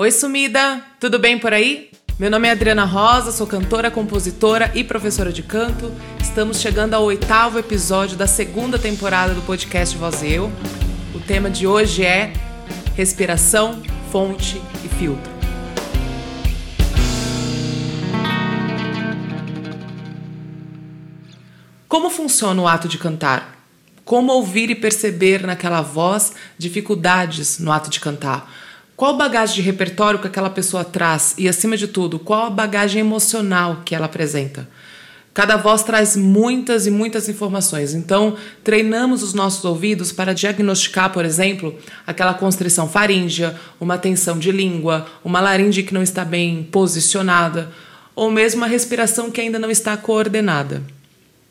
Oi, sumida! Tudo bem por aí? Meu nome é Adriana Rosa, sou cantora, compositora e professora de canto. Estamos chegando ao oitavo episódio da segunda temporada do podcast Voz e Eu. O tema de hoje é respiração, fonte e filtro. Como funciona o ato de cantar? Como ouvir e perceber naquela voz dificuldades no ato de cantar? Qual bagagem de repertório que aquela pessoa traz e, acima de tudo, qual a bagagem emocional que ela apresenta? Cada voz traz muitas e muitas informações, então treinamos os nossos ouvidos para diagnosticar, por exemplo, aquela constrição faríngea, uma tensão de língua, uma laringe que não está bem posicionada, ou mesmo a respiração que ainda não está coordenada.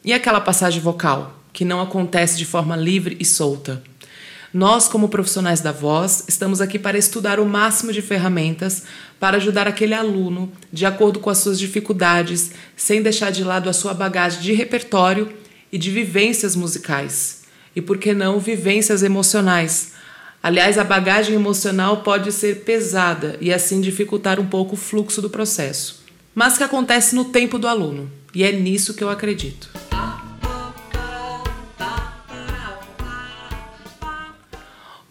E aquela passagem vocal, que não acontece de forma livre e solta? Nós, como profissionais da voz, estamos aqui para estudar o máximo de ferramentas para ajudar aquele aluno de acordo com as suas dificuldades, sem deixar de lado a sua bagagem de repertório e de vivências musicais. E por que não vivências emocionais? Aliás, a bagagem emocional pode ser pesada e assim dificultar um pouco o fluxo do processo, mas que acontece no tempo do aluno, e é nisso que eu acredito.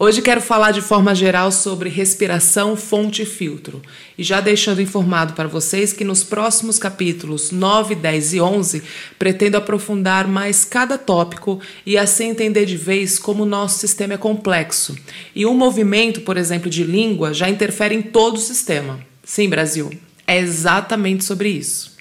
Hoje quero falar de forma geral sobre respiração, fonte e filtro. E já deixando informado para vocês que nos próximos capítulos 9, 10 e 11 pretendo aprofundar mais cada tópico e assim entender de vez como o nosso sistema é complexo. E um movimento, por exemplo, de língua já interfere em todo o sistema. Sim, Brasil, é exatamente sobre isso.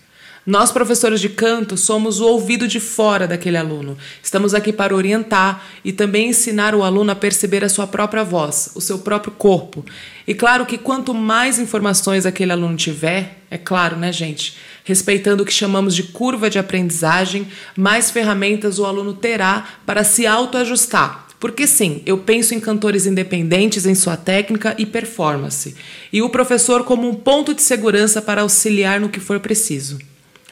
Nós, professores de canto, somos o ouvido de fora daquele aluno. Estamos aqui para orientar e também ensinar o aluno a perceber a sua própria voz, o seu próprio corpo. E claro que quanto mais informações aquele aluno tiver, é claro, né, gente? Respeitando o que chamamos de curva de aprendizagem, mais ferramentas o aluno terá para se autoajustar. Porque sim, eu penso em cantores independentes em sua técnica e performance, e o professor como um ponto de segurança para auxiliar no que for preciso.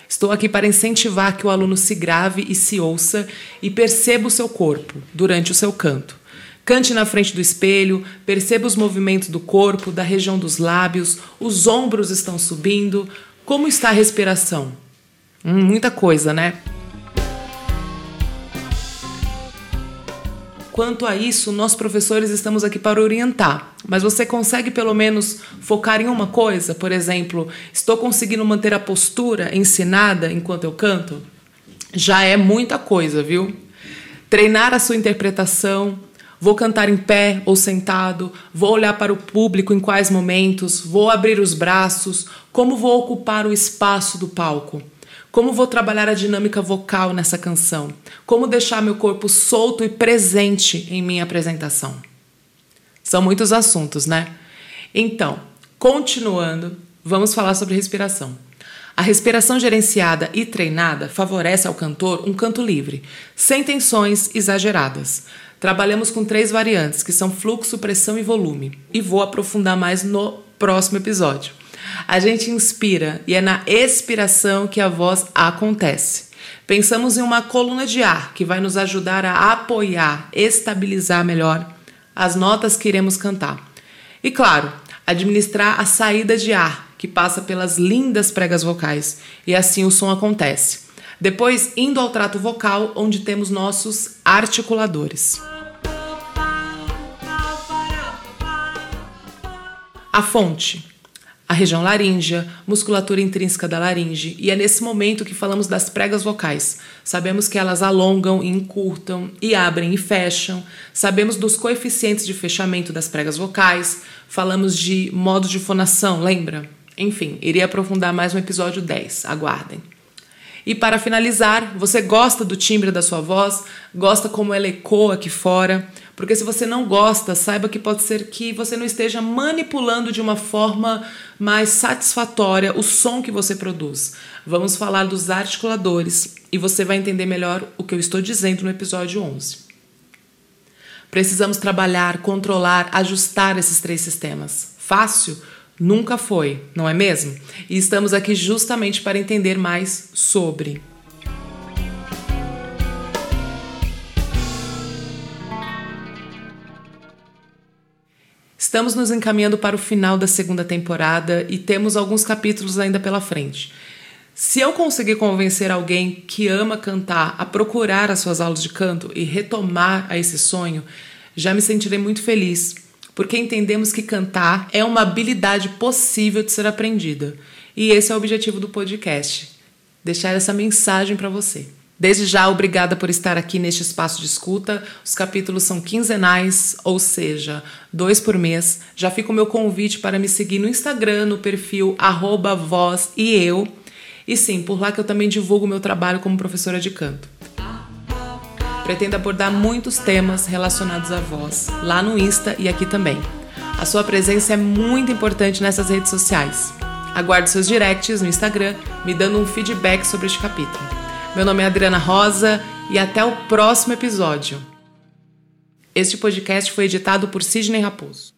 Estou aqui para incentivar que o aluno se grave e se ouça e perceba o seu corpo durante o seu canto. Cante na frente do espelho, perceba os movimentos do corpo, da região dos lábios, os ombros estão subindo. Como está a respiração? Hum, muita coisa, né? Quanto a isso, nós professores estamos aqui para orientar. Mas você consegue pelo menos focar em uma coisa? Por exemplo, estou conseguindo manter a postura ensinada enquanto eu canto? Já é muita coisa, viu? Treinar a sua interpretação, Vou cantar em pé ou sentado? Vou olhar para o público em quais momentos? Vou abrir os braços? Como vou ocupar o espaço do palco? Como vou trabalhar a dinâmica vocal nessa canção? Como deixar meu corpo solto e presente em minha apresentação? São muitos assuntos, né? Então, continuando, vamos falar sobre respiração. A respiração gerenciada e treinada favorece ao cantor um canto livre, sem tensões exageradas. Trabalhamos com três variantes, que são fluxo, pressão e volume, e vou aprofundar mais no próximo episódio. A gente inspira e é na expiração que a voz acontece. Pensamos em uma coluna de ar que vai nos ajudar a apoiar, estabilizar melhor as notas que iremos cantar. E claro, administrar a saída de ar que passa pelas lindas pregas vocais e assim o som acontece. Depois, indo ao trato vocal, onde temos nossos articuladores. A fonte a região laríngea, musculatura intrínseca da laringe, e é nesse momento que falamos das pregas vocais. Sabemos que elas alongam e encurtam, e abrem e fecham. Sabemos dos coeficientes de fechamento das pregas vocais. Falamos de modo de fonação, lembra? Enfim, iria aprofundar mais no episódio 10. Aguardem. E para finalizar, você gosta do timbre da sua voz? Gosta como ela ecoa aqui fora? Porque se você não gosta, saiba que pode ser que você não esteja manipulando de uma forma mais satisfatória o som que você produz. Vamos falar dos articuladores e você vai entender melhor o que eu estou dizendo no episódio 11. Precisamos trabalhar, controlar, ajustar esses três sistemas. Fácil? Nunca foi, não é mesmo? E estamos aqui justamente para entender mais sobre. Estamos nos encaminhando para o final da segunda temporada e temos alguns capítulos ainda pela frente. Se eu conseguir convencer alguém que ama cantar a procurar as suas aulas de canto e retomar a esse sonho, já me sentirei muito feliz, porque entendemos que cantar é uma habilidade possível de ser aprendida. E esse é o objetivo do podcast: deixar essa mensagem para você. Desde já, obrigada por estar aqui neste espaço de escuta. Os capítulos são quinzenais, ou seja, dois por mês. Já fica o meu convite para me seguir no Instagram, no perfil voz e eu. E sim, por lá que eu também divulgo meu trabalho como professora de canto. Pretendo abordar muitos temas relacionados à voz, lá no Insta e aqui também. A sua presença é muito importante nessas redes sociais. Aguardo seus directs no Instagram, me dando um feedback sobre este capítulo. Meu nome é Adriana Rosa e até o próximo episódio. Este podcast foi editado por Sidney Raposo.